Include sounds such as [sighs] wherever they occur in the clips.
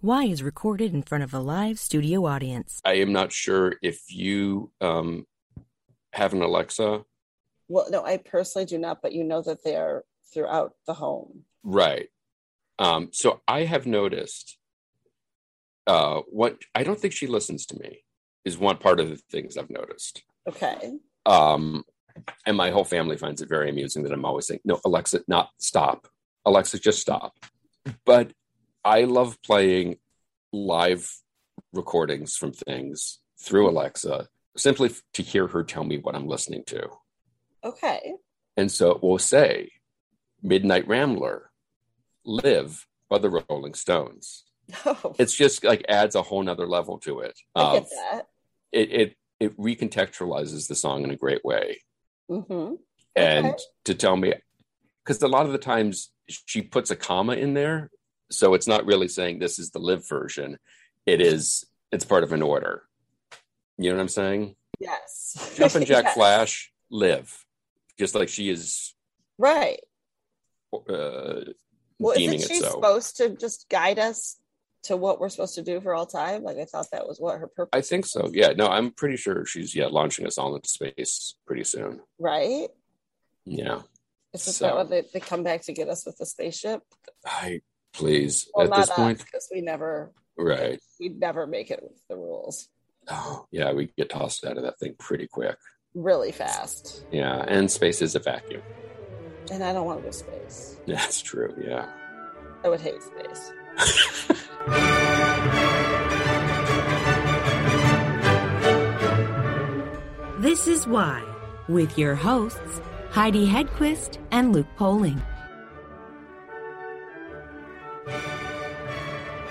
Why is recorded in front of a live studio audience. I am not sure if you um, have an Alexa. Well, no, I personally do not, but you know that they are throughout the home. Right. Um, so I have noticed uh, what I don't think she listens to me is one part of the things I've noticed. Okay. Um, and my whole family finds it very amusing that I'm always saying, "No, Alexa, not stop. Alexa, just stop." But I love playing live recordings from things through Alexa simply to hear her tell me what I'm listening to. Okay. And so it will say Midnight Rambler, Live by the Rolling Stones. Oh, It's just like adds a whole nother level to it. I get that. It, it it recontextualizes the song in a great way. Mm-hmm. And Okay. to tell me because a lot of the times she puts a comma in there. So it's not really saying this is the live version. It is it's part of an order. You know what I'm saying? Yes. Jumpin' Jack [laughs] Yes. Flash, live. Just like she is Right. uh, Well, isn't she so. supposed to just guide us to what we're supposed to do for all time? Like I thought that was what her purpose. I think so. Yeah. No, I'm pretty sure she's yeah launching us all into space pretty soon. Right? Yeah. Is this So- that what they, they come back to get us with the spaceship? I please Well, at not this point. because we never Right. we never make it with the rules Oh, yeah, we get tossed out of that thing pretty quick. really fast, Yeah, and space is a vacuum. and I don't want to go to space. [laughs] That's true. Yeah. I would hate space. [laughs] This is Why, with your hosts, Heidi Hedquist and Luke Poling.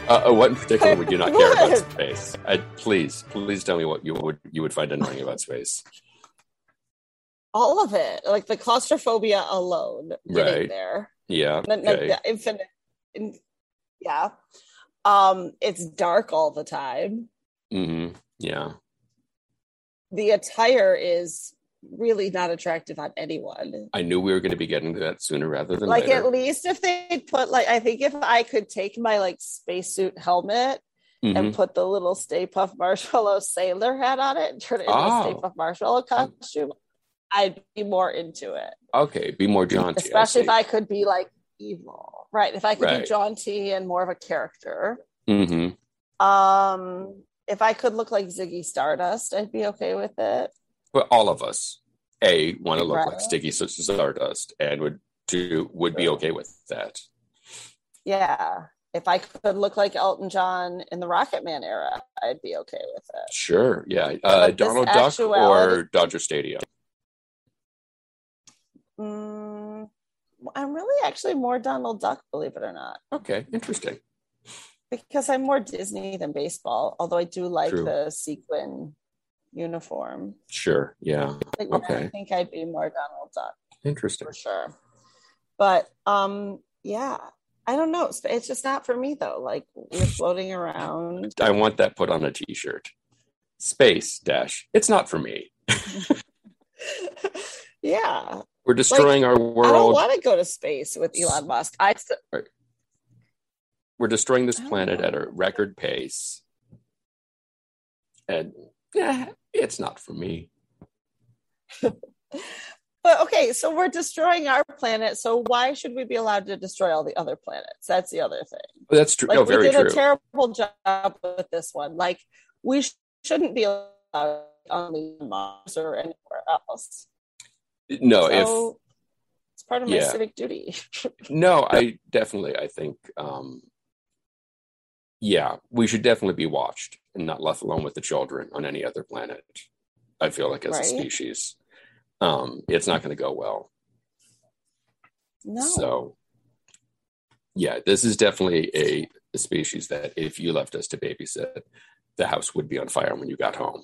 Uh, uh, what in particular would you not care about [laughs] space? I, please, please tell me what you would you would find annoying about space. All of it, like the claustrophobia alone, Right. there. Yeah. Okay. the infinite, in- yeah. Um, it's dark all the time. hmm Yeah. The attire is really not attractive on anyone. I knew we were going to be getting to that sooner rather than like later. at least if they put like I think if I could take my like spacesuit helmet Mhm. and put the little Stay Puft Marshmallow sailor hat on it and turn it into a Stay Oh. Puft Marshmallow costume, I'd be more into it. Okay, be more jaunty. Especially if I I could be like evil, right? If I could Right. be jaunty and more of a character. see. hmm Um, if I could look like Ziggy Stardust, I'd be okay with it. But all of us, a want to look like Right. Ziggy Stardust, and would do would be okay with that. Yeah. If I could look like Elton John in the Rocket Man era, I'd be okay with it. Sure. Yeah. Uh, Donald Duck actuality- or Dodger Stadium. Mm, I'm really actually more Donald Duck, believe it or not, Okay. Interesting. because I'm more Disney than baseball. Although I do like True. the sequin uniform. Sure. Yeah. Yeah, I Okay. think I'd be more Donald Duck Interesting. for sure. But um, yeah, I don't know. It's- It's just not for me though. Like we're floating around. [laughs] I want that put on a T-shirt. Space dash. It's not for me. [laughs] yeah, We're destroying our world. I don't want to go to space with Elon Musk. I st- We're destroying this planet at a record pace. And yeah, it's not for me. [laughs] But okay, so we're destroying our planet. So why should we be allowed to destroy all the other planets? That's the other thing. That's true. Like no, we did true. a terrible job with this one. Like we sh- shouldn't be allowed on the Mars or anywhere else. no, if it's part of my civic duty. [laughs] No, I definitely, I think, um, yeah, we should definitely be watched and not left alone with the children on any other planet. I feel like as a species, um, it's not going to go well. no. So, yeah, this is definitely a, a species that if you left us to babysit, the house would be on fire when you got home.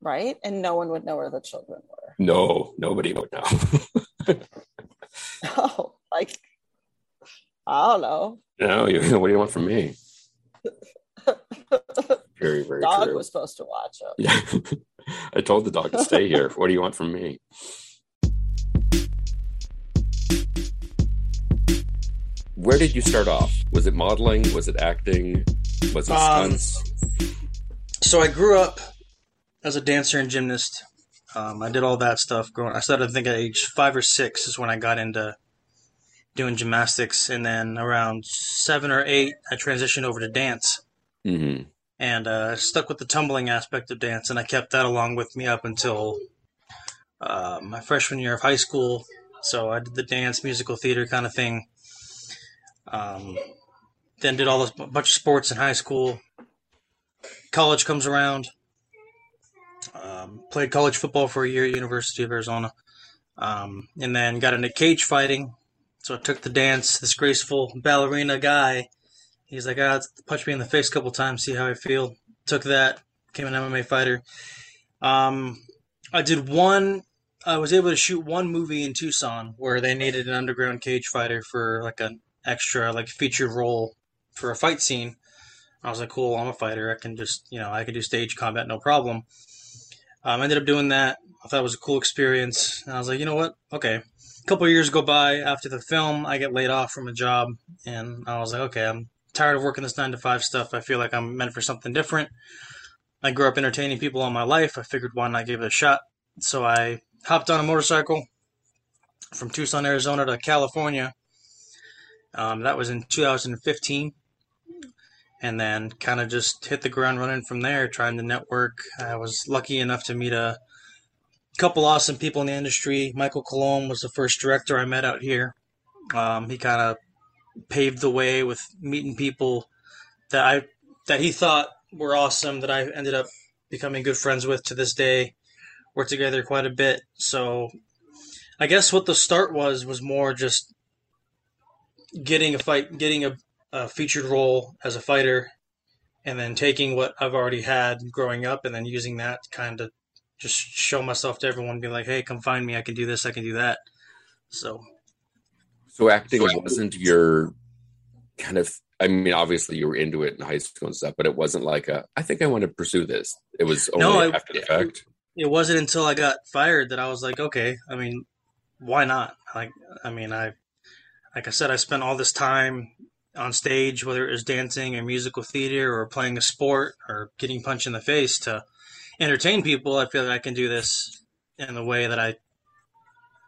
right? And no one would know where the children were. No, nobody would know. [laughs] [laughs] Oh, like I don't know. no, [laughs] you, what do you want from me? [laughs] Very, very Dog true. was supposed to watch them. Yeah. [laughs] I told the dog to stay here. What do you want from me? where did you start off? Was it modeling? Was it acting? Was it Um, stunts? So I grew up as a dancer and gymnast. Um, I did all that stuff growing. I started, I think, at age five or six is when I got into doing gymnastics, and then around seven or eight, I transitioned over to dance hmm and uh, stuck with the tumbling aspect of dance, and I kept that along with me up until uh, my freshman year of high school. So I did the dance, musical theater kind of thing. Um, then did all this a bunch of sports in high school. College comes around. Um, played college football for a year at University of Arizona, um, and then got into cage fighting. So I took the dance. This graceful ballerina guy He's like, ah, punch me in the face a couple times, see how I feel. Took that, became an MMA fighter. Um, I did one. I was able to shoot one movie in Tucson where they needed an underground cage fighter for like an extra, like featured role for a fight scene. I was like, cool, I'm a fighter. I can just, you know, I can do stage combat, no problem. Um, I ended up doing that. I thought it was a cool experience. And I was like, you know what? Okay. Couple years go by after the film. I get laid off from a job, and I was like, okay, I'm tired of working this nine to five stuff. I feel like I'm meant for something different. I grew up entertaining people all my life. I figured why not give it a shot. So I hopped on a motorcycle from Tucson, Arizona to California. Um, that was in 2015. And then kind of just hit the ground running from there, trying to network. I was lucky enough to meet a couple awesome people in the industry. Michael Colomb was the first director I met out here. Um, he kind of paved the way with meeting people that I that he thought were awesome that I ended up becoming good friends with to this day. Worked together quite a bit. So I guess what the start was was more just getting a fight getting a, a featured role as a fighter and then taking what I've already had growing up and then using that kind of just show myself to everyone be like, hey, come find me, I can do this, I can do that. So So acting wasn't your kind of. I mean, obviously you were into it in high school and stuff, but it wasn't like a. I think I want to pursue this. It was only No, I- after the fact. it wasn't until I got fired that I was like, okay, I mean, why not? Like, I mean, I, like I said, I spent all this time on stage, whether it was dancing or musical theater or playing a sport or getting punched in the face to entertain people. I feel like I can do this in the way that I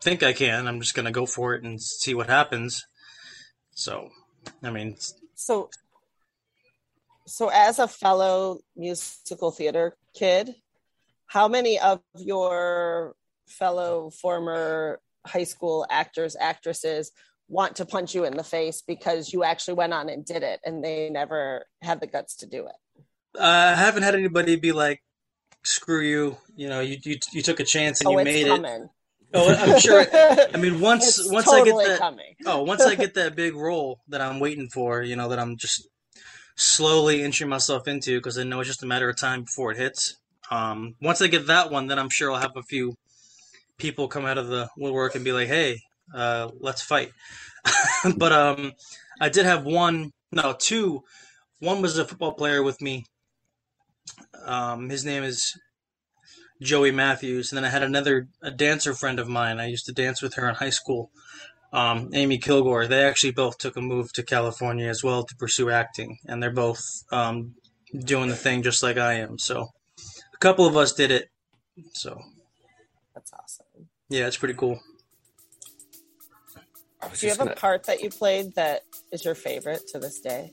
think I can. I'm just going to go for it and see what happens. So, I mean, So, so as a fellow musical theater kid, how many of your fellow former high school actors, actresses want to punch you in the face because you actually went on and did it and they never had the guts to do it? Uh, I haven't had anybody be like, screw you, you know, you, you, you took a chance and oh, you made it. Oh, I'm sure. I mean, [laughs] once It's once totally I get that, coming. oh, once I get [laughs] that big role that I'm waiting for, you know, that I'm just slowly inching myself into because I know it's just a matter of time before it hits. Um, once I get that one, then I'm sure I'll have a few people come out of the woodwork and be like, "Hey, uh, let's fight." [laughs] but um, I did have one, no, two. One was a football player with me. Um, his name is Joey Matthews, and then I had another a dancer friend of mine. I used to dance with her in high school, um, Amy Kilgore. They actually both took a move to California as well to pursue acting, and they're both um, doing the thing just like I am. So a couple of us did it. So That's awesome. yeah, it's pretty cool. Do you have a gonna- part that you played that is your favorite to this day?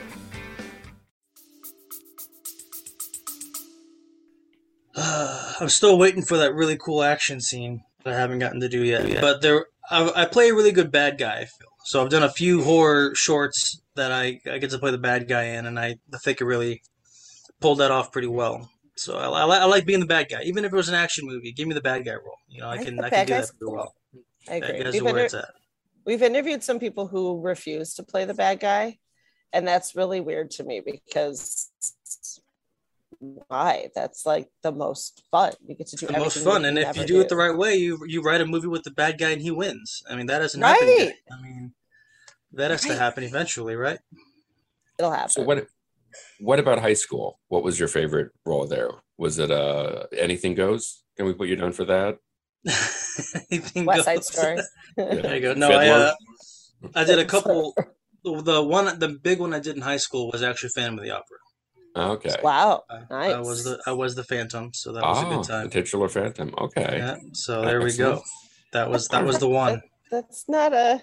[sighs] I'm still waiting for that really cool action scene that I haven't gotten to do yet. But there, I, I play a really good bad guy. I feel so. I've done a few horror shorts that I, I get to play the bad guy in, and I, I think I really pulled that off pretty well. So I, I, I like being the bad guy, even if it was an action movie. Give me the bad guy role. You know, I, can I can do that pretty well. I agree. We've, inter- we've interviewed some people who refuse to play the bad guy, and that's really weird to me because why? That's like the most fun. You get to do the most fun. And if you do it the right way, you you write a movie with the bad guy and he wins. I mean, that hasn't happened Right. yet. I mean, that has to happen eventually, right? it'll happen. So what? What about high school? What was your favorite role there? Was it uh anything goes? Can we put you down for that? [laughs] Anything West Side goes. Story. [laughs] There you go. No, I, uh, I did a [laughs] couple. The one, the big one I did in high school was actually Phantom of the Opera. Okay. wow, I, nice. I was the I was the Phantom, so that was a Oh, good ah, time. the titular phantom. Okay. Yeah, so there we go. That was that was the [laughs] one. That's not a.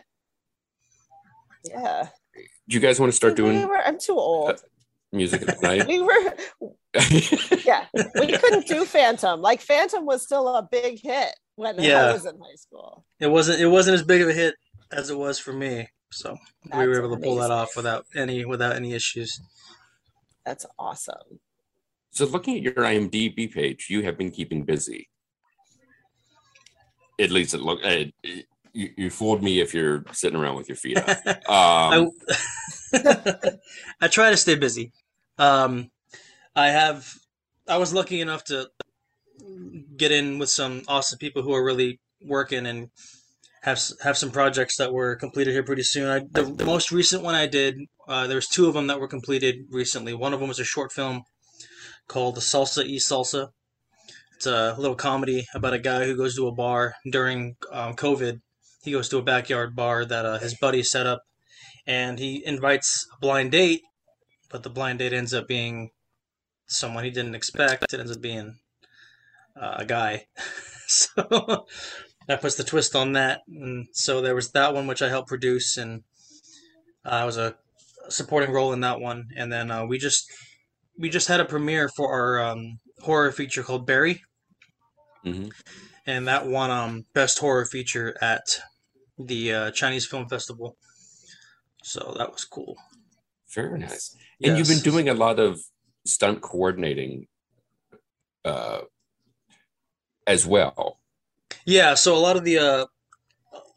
Yeah. Do you guys want to start We doing were- I'm too uh, old. music at [laughs] night? We were, [laughs] yeah, we couldn't do Phantom. Like Phantom was still a big hit when Yeah. I was in high school. It wasn't it wasn't as big of a hit as it was for me, so we were able to pull that off without any without any issues. That's awesome. so looking at your IMDb page, you have been keeping busy. At least it look. Uh, you, you fooled me if you're sitting around with your feet up. [laughs] Um, [laughs] I try to stay busy. Um, I have. I was lucky enough to get in with some awesome people who are really working and have have some projects that were completed here pretty soon. I, the most recent one I did, uh, there was two of them that were completed recently. One of them was a short film called "The Salsa E Salsa." It's a little comedy about a guy who goes to a bar during um, COVID. He goes to a backyard bar that uh, his buddy set up and he invites a blind date, but the blind date ends up being someone he didn't expect. It ends up being uh, a guy. [laughs] so that puts the twist on that. And so there was that one which I helped produce, and uh, I was a supporting role in that one. And then uh, we just we just had a premiere for our um, horror feature called Barry, mhm. and that won um, best horror feature at the uh, Chinese Film Festival. So that was cool. Very nice. And you've been doing a lot of stunt coordinating uh, as well. Yeah, so a lot of the uh,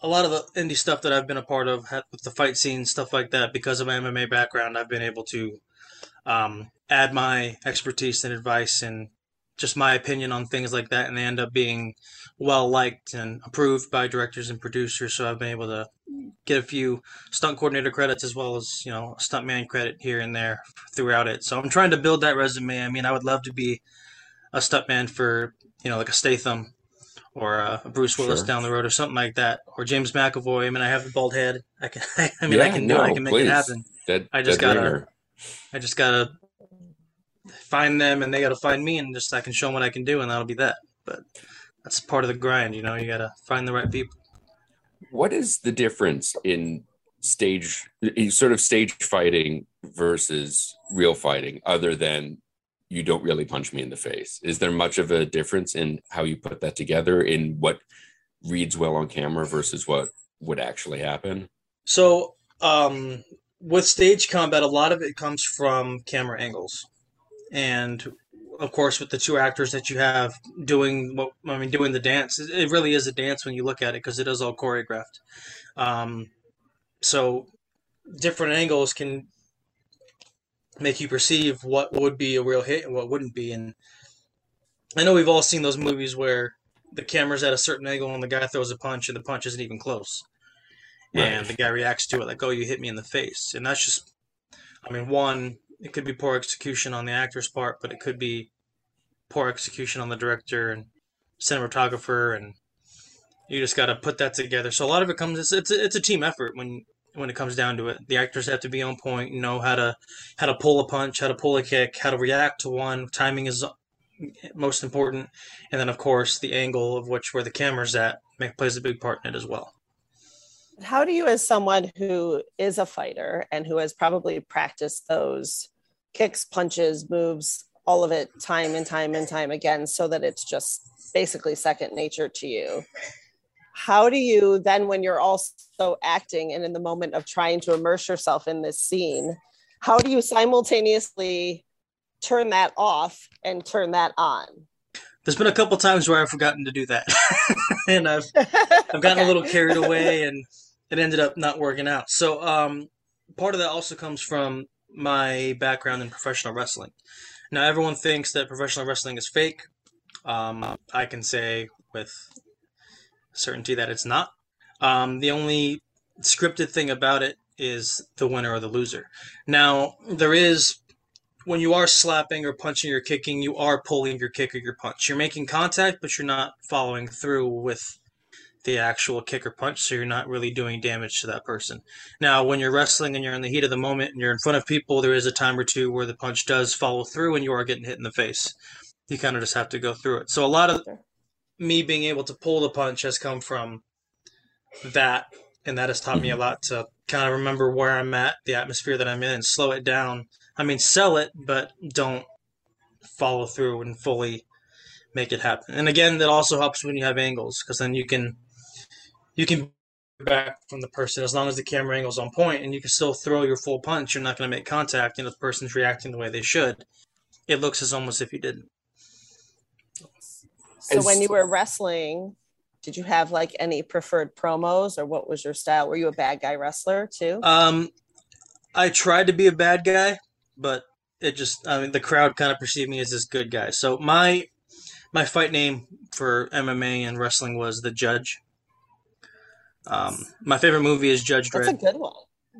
a lot of the indie stuff that I've been a part of with the fight scene stuff like that because of my MMA background, I've been able to um, add my expertise and advice and just my opinion on things like that, and they end up being well liked and approved by directors and producers. So I've been able to get a few stunt coordinator credits as well as you know stuntman credit here and there throughout it. So I'm trying to build that resume. I mean, I would love to be a stuntman for you know like a Statham or a Bruce Willis Sure. down the road or something like that, or James McAvoy. I mean, I have a bald head. I can. [laughs] I mean, I Yeah, can do it. I can make please. it happen. Dead, I just gotta- ringer. I just gotta find them, and they gotta find me, and just I can show them what I can do, and that'll be that. But that's part of the grind, you know. You gotta find the right people. What is the difference in stage, sort of stage fighting versus real fighting, other than you don't really punch me in the face? Is there much of a difference in how you put that together in what reads well on camera versus what would actually happen? So, um, with stage combat, a lot of it comes from camera angles, and of course, with the two actors that you have doing what I mean, doing the dance, it really is a dance when you look at it because it is all choreographed. Um, so, different angles can make you perceive what would be a real hit and what wouldn't be. And I know we've all seen those movies where the camera's at a certain angle and the guy throws a punch and the punch isn't even close and the guy reacts to it like, "Oh, you hit me in the face," and that's just, I mean, one, it could be poor execution on the actor's part, but it could be poor execution on the director and cinematographer, and you just got to put that together. So a lot of it comes, it's it's a, it's a team effort when when it comes down to it. The actors have to be on point, know how to how to pull a punch, how to pull a kick, how to react to one. Timing is most important, and then of course the angle of which where the camera's at plays a big part in it as well. How do you, as someone who is a fighter and who has probably practiced those kicks, punches, moves, all of it time and time and time again, so that it's just basically second nature to you? How do you then, when you're also acting and in the moment of trying to immerse yourself in this scene, how do you simultaneously turn that off and turn that on? there's been a couple times where I've forgotten to do that, [laughs] and I've I've gotten Okay. a little carried [laughs] away, and it ended up not working out. So, um, part of that also comes from my background in professional wrestling. Now, everyone thinks that professional wrestling is fake. Um, I can say with certainty that it's not. Um, the only scripted thing about it is the winner or the loser. Now, there is when you are slapping or punching or kicking, you are pulling your kick or your punch. You're making contact, but you're not following through with the actual kick or punch, so you're not really doing damage to that person. Now, when you're wrestling and you're in the heat of the moment and you're in front of people, there is a time or two where the punch does follow through and you are getting hit in the face. You kind of just have to go through it. So a lot of me being able to pull the punch has come from that, and that has taught me a lot to kind of remember where I'm at, the atmosphere that I'm in, and slow it down. I mean, sell it, but don't follow through and fully make it happen. And again, that also helps when you have angles because then you can you can back from the person as long as the camera angle's on point and you can still throw your full punch. You're not going to make contact, and if the person's reacting the way they should, it looks as almost if you didn't. So As- when you were wrestling, did you have like any preferred promos or what was your style? Were you a bad guy wrestler too? Um, I tried to be a bad guy, but it just I mean the crowd kind of perceived me as this good guy. So my my fight name for MMA and wrestling was the Judge. Um, my favorite movie is Judge Dredd. That's a good one.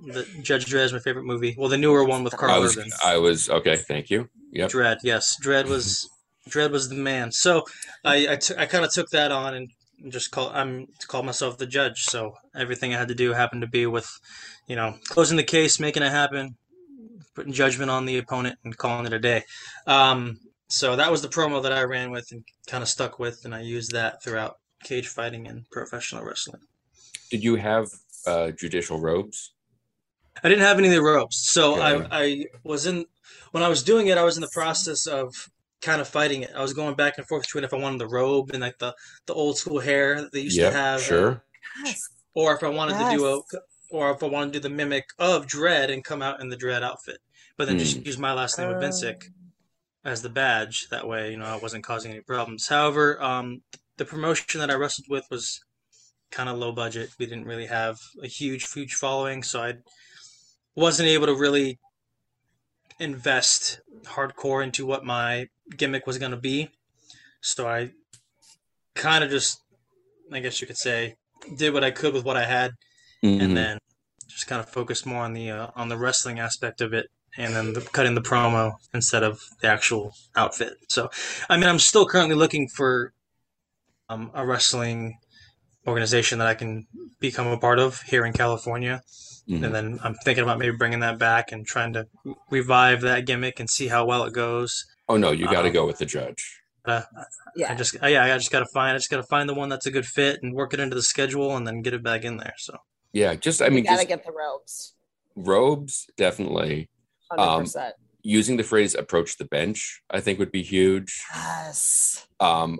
The Judge Dredd is my favorite movie. Well, the newer one with I Karl was, Urban. I was okay. Thank you. Yep. Dredd, yes, Dredd was [laughs] Dredd was the man. So I I, t- I kind of took that on and just call I'm called myself the judge. So everything I had to do happened to be with, you know, closing the case, making it happen, putting judgment on the opponent, and calling it a day. Um, so that was the promo that I ran with and kind of stuck with, and I used that throughout cage fighting and professional wrestling. Did you have uh, judicial robes? I didn't have any of the ropes, so Okay. I I was in when I was doing it. I was in the process of kind of fighting it. I was going back and forth between if I wanted the robe and like the the old school hair that they used Yep, to have, uh, sure. Yes. or if I wanted to do a, or if I wanted to do the mimic of Dredd and come out in the Dredd outfit, but then just Hmm. use my last name of Um, Vinsik as the badge. That way, you know, I wasn't causing any problems. However, um, the promotion that I wrestled with was kind of low budget. We didn't really have a huge, huge following, so I wasn't able to really invest hardcore into what my gimmick was going to be. So I kind of just, I guess you could say, did what I could with what I had, Mhm. and then just kind of focused more on the uh, on the wrestling aspect of it, and then the, cutting the promo instead of the actual outfit. So, I mean, I'm still currently looking for um, a wrestling organization that I can become a part of here in California. Mhm. And then I'm thinking about maybe bringing that back and trying to revive that gimmick and see how well it goes. Oh no, you got to Um, go with the judge. Uh, Yeah. I just, yeah, I just gotta find, I just gotta find the one that's a good fit and work it into the schedule and then get it back in there. So Yeah, just I mean, you gotta just get the robes. robes definitely. Hundred Um. Using the phrase "approach the bench," I think would be huge. Yes. Um,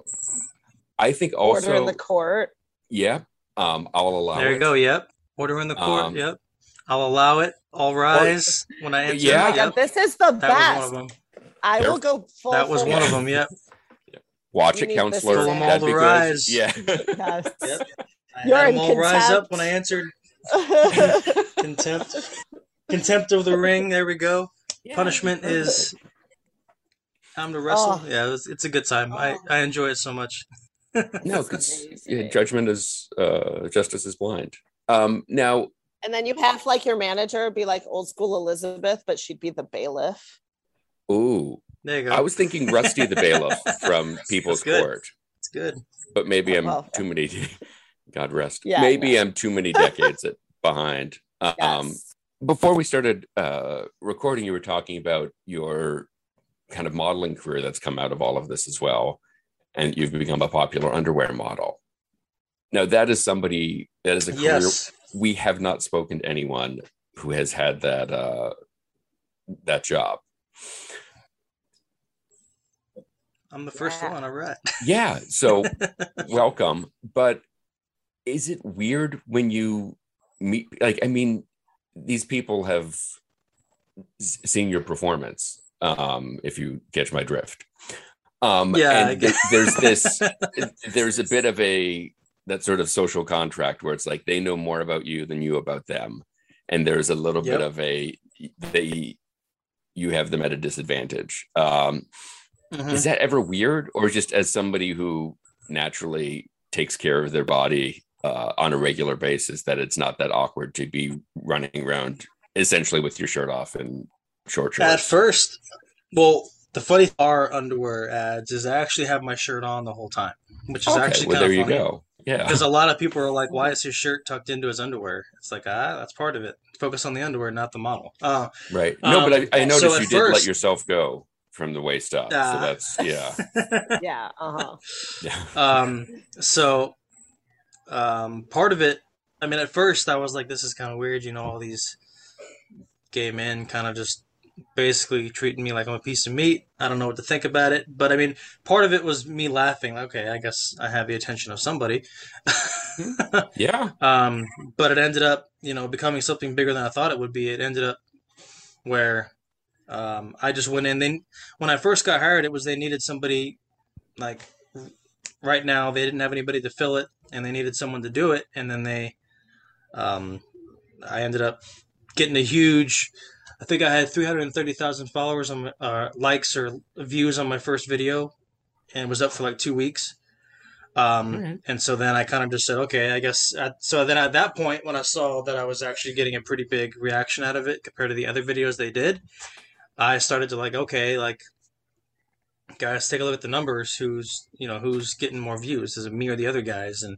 I think also Order in the court. yeah, um, I'll allow there you it. go. Yep, order in the court. Um, yep, I'll allow it. I'll rise when I [laughs] answer. yeah. Oh God, Yep. this is the that best. was one of them. I There- will go full. That was full one of Yeah. them. Yep. [laughs] Watch You it, need this counselor. Pull 'em all to be good. rise. Yeah. [laughs] Yes. Yep. I You're had them all rise up when I answered contempt. Contempt of the ring. There we go. Punishment is time to wrestle. Oh. Yeah, it was, it's a good time. I, I enjoy it so much. no, because amazing. judgment is uh, justice is blind. Um, now, and then you have like your manager be like old school Elizabeth, but she'd be the bailiff. ooh, There you go. I was thinking Rusty the bailiff [laughs] from People's good. Court, It's good. but maybe I'm Well, too many. [laughs] God rest. Yeah, maybe. I'm too many decades at, behind. [laughs] Um, before we started uh, recording, you were talking about your kind of modeling career that's come out of all of this as well, and you've become a popular underwear model. Now, that is somebody that is a career Yes. we have not spoken to anyone who has had that uh, that job. I'm the first Yeah. one. All right. [laughs] Yeah, so [laughs] welcome. But is it weird when you meet? Like, I mean, these people have seen your performance. Um, if you catch my drift, Um, Yeah, and th- guess. there's this, [laughs] there's a bit of a that sort of social contract where it's like they know more about you than you about them, and there's a little bit of a they you have them at a disadvantage. Um, Mhm. Is that ever weird, or just as somebody who naturally takes care of their body uh, on a regular basis, that it's not that awkward to be running around essentially with your shirt off and short shorts? At first, well, the funny thing our underwear ads is I actually have my shirt on the whole time, which is okay, actually well kind there of you funny. go. Yeah, Because a [laughs] lot of people are like, "Why is his shirt tucked into his underwear?" It's like, ah, that's part of it. Focus on the underwear, not the model. Uh, right. No, but Um, I, I so noticed at you did let yourself go from the waist up, so Ah. that's [laughs] yeah, Yeah. Uh huh. yeah. um, so um, part of it, I mean, at first I was like, "This is kind of weird," you know, all these gay men kind of just basically treating me like I'm a piece of meat. I don't know what to think about it, but I mean, part of it was me laughing. Okay, I guess I have the attention of somebody. [laughs] Yeah, Um, but it ended up, you know, becoming something bigger than I thought it would be. It ended up where um, I just went in. Then when I first got hired, it was they needed somebody like right now they didn't have anybody to fill it, and they needed someone to do it. And then they, um, I ended up getting a huge. I think I had three hundred and thirty thousand followers on my, uh, likes or views on my first video, and was up for like two weeks. Um, Alright. And so then I kind of just said, okay, I guess. At, so then at that point, when I saw that I was actually getting a pretty big reaction out of it compared to the other videos they did, I started to like, okay, like, guys, take a look at the numbers. Who's you know who's getting more views? Is it me or the other guys? And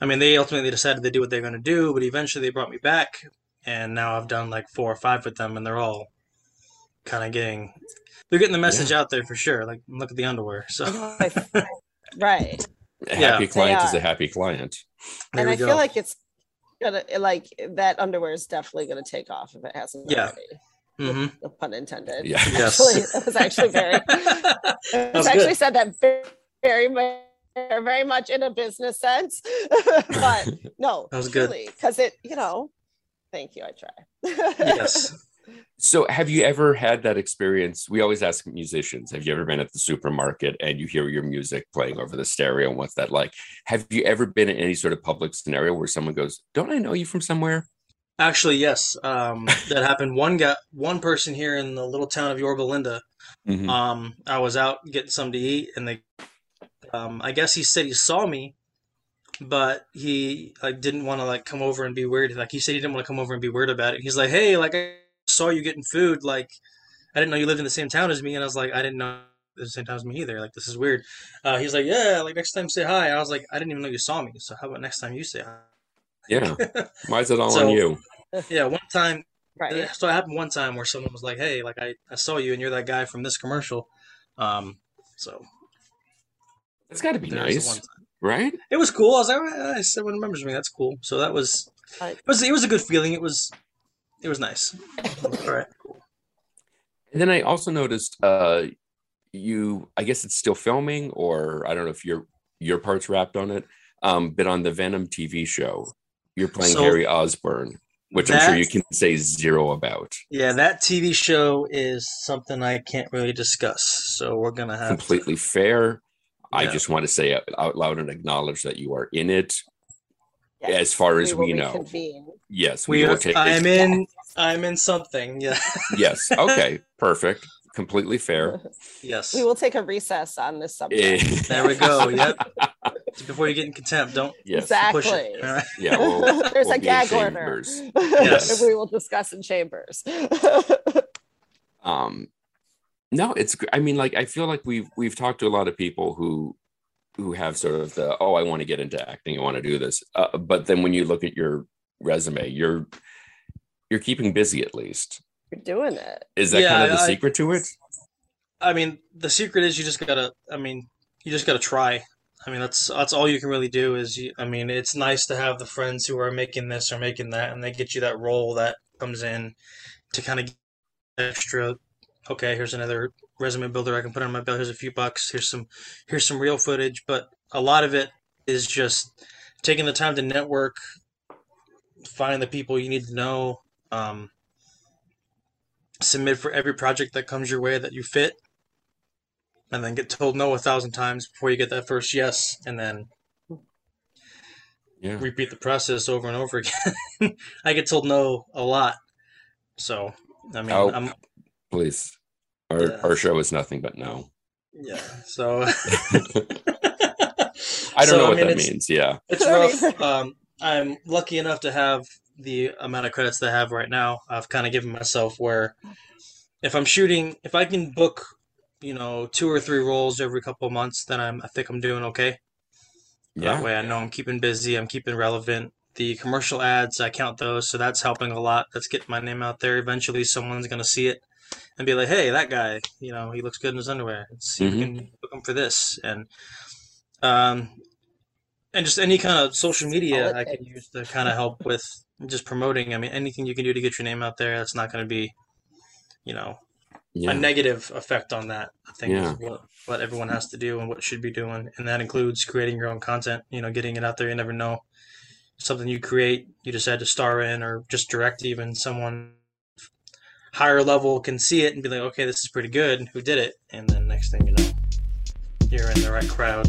I mean, they ultimately decided to do what they're going to do, but eventually they brought me back, and now I've done like four or five with them, and they're all kind of getting. They're getting the message out there for sure. Like, look at the underwear. So right. [laughs] a Yeah. happy client is a happy client. there and I go. feel like it's gonna like that underwear is definitely gonna take off if it hasn't Yeah. already. hmm No pun intended. Yeah. Yes. [laughs] Actually, that was actually very. [laughs] It's was actually good. said that very, very much, very much in a business sense, but no, That was good. because it, you know. Thank you. I try. yes. [laughs] So, have you ever had that experience? We always ask musicians, have you ever been at the supermarket and you hear your music playing over the stereo? And what's that like? Have you ever been in any sort of public scenario where someone goes, Don't I know you from somewhere? Actually, yes. Um, [laughs] that happened. One guy, one person here in the little town of Yorba Linda. Mhm. Um, I was out getting something to eat, and they, um, I guess he said he saw me, but he like didn't want to like come over and be weird. Like he said he didn't want to come over and be weird about it. He's like, "Hey, like I saw you getting food. Like I didn't know you lived in the same town as me." And I was like, "I didn't know." The same town as me either. Like this is weird. Uh, he's like, yeah. Like next time, say hi. I was like, I didn't even know you saw me. So how about next time you say hi? Yeah. [laughs] Why is it all So- on you? Yeah. One time, right. so it happened one time where someone was like, "Hey, like I, I saw you, and you're that guy from this commercial." Um, so It's got to be there was the nice, one time. Right? It was cool. I was like, "Ah, "Someone remembers me. That's cool." So that was it was it was a good feeling. It was it was nice. [laughs] All right. And then I also noticed uh you I guess it's still filming or I don't know if your your part's wrapped on it. Um but on the Venom TV show, you're playing So- Harry Osborn, which I'm sure you can say zero about. Yeah, that TV show is something I can't really discuss. So we're gonna have Completely fair. I just want to say out- out loud and acknowledge that you are in it. Yes. As far as will we know. reconvene. Yes, we. we will Are, take I'm in. I'm in something. Yeah. [laughs] Yes. Okay. [laughs] Perfect. Completely fair. yes. We will take a recess on this subject. Eh, [laughs] There we go. Yep. Before you get in contempt, don't yes. Exactly. push it. All right. Yeah. We'll, There's we'll a gag order. Yes. we will discuss in chambers. um no it's i mean like i feel like we've we've talked to a lot of people who who have sort of the oh i want to get into acting i want to do this uh, but then when you look at your resume you're you're keeping busy at least You're doing it. is that Yeah, kind of the I- secret to it I mean, the secret is you just gotta. I mean, you just gotta try. I mean, that's that's all you can really do. Is you, I mean, it's nice to have the friends who are making this or making that, and they get you that role that comes in to kind of extra. Okay, here's another resume builder I can put on my belt. Here's a few bucks. Here's some here's some real footage, but a lot of it is just taking the time to network, find the people you need to know, um, submit for every project that comes your way that you fit and then get told no a thousand times before you get that first yes, and then Yeah. repeat the process over and over [laughs] again. I get told no a lot, so I mean, Oh. I'm Please. Our, Yeah. our show is nothing but no. yeah. So [laughs] I don't So, know I what mean, that means. Yeah. It's rough. Um, I'm lucky enough to have the amount of credits that I have right now. I've kind of given myself where if I'm shooting, if I can book, you know, two or three roles every couple of months, then I'm, I think I'm doing okay. That Yeah. way I know I'm keeping busy, I'm keeping relevant. The commercial ads, I count those, so that's helping a lot. That's getting my name out there. Eventually, someone's going to see it and be like, hey, that guy, you know, he looks good in his underwear. Let's see if we Mhm. can book him for this. And, um, and just any kind of social media I can use to kind of help with just promoting. I mean, anything you can do to get your name out there, that's not going to be, you know, Yeah. a negative effect on that. I think Yeah. is what, what everyone has to do and what should be doing, and that includes creating your own content. You know, getting it out there. You never know something you create, you decide to star in or just direct. Even someone higher level can see it and be like, okay, this is pretty good. Who did it? And then next thing you know, you're in the right crowd.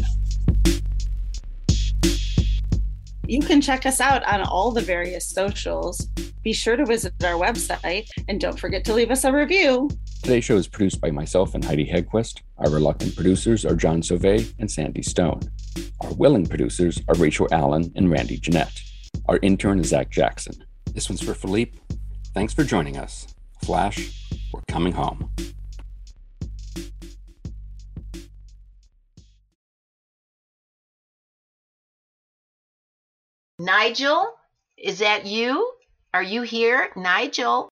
You can check us out on all the various socials. Be sure to visit our website and don't forget to leave us a review. Today's show is produced by myself and Heidi Hedquist. Our reluctant producers are John Sauvé and Sandy Stone. Our willing producers are Rachel Allen and Randy Jeanette. Our intern is Zach Jackson. This one's for Philippe. Thanks for joining us. Flash, we're coming home. Nigel, is that you? Are you here, Nigel?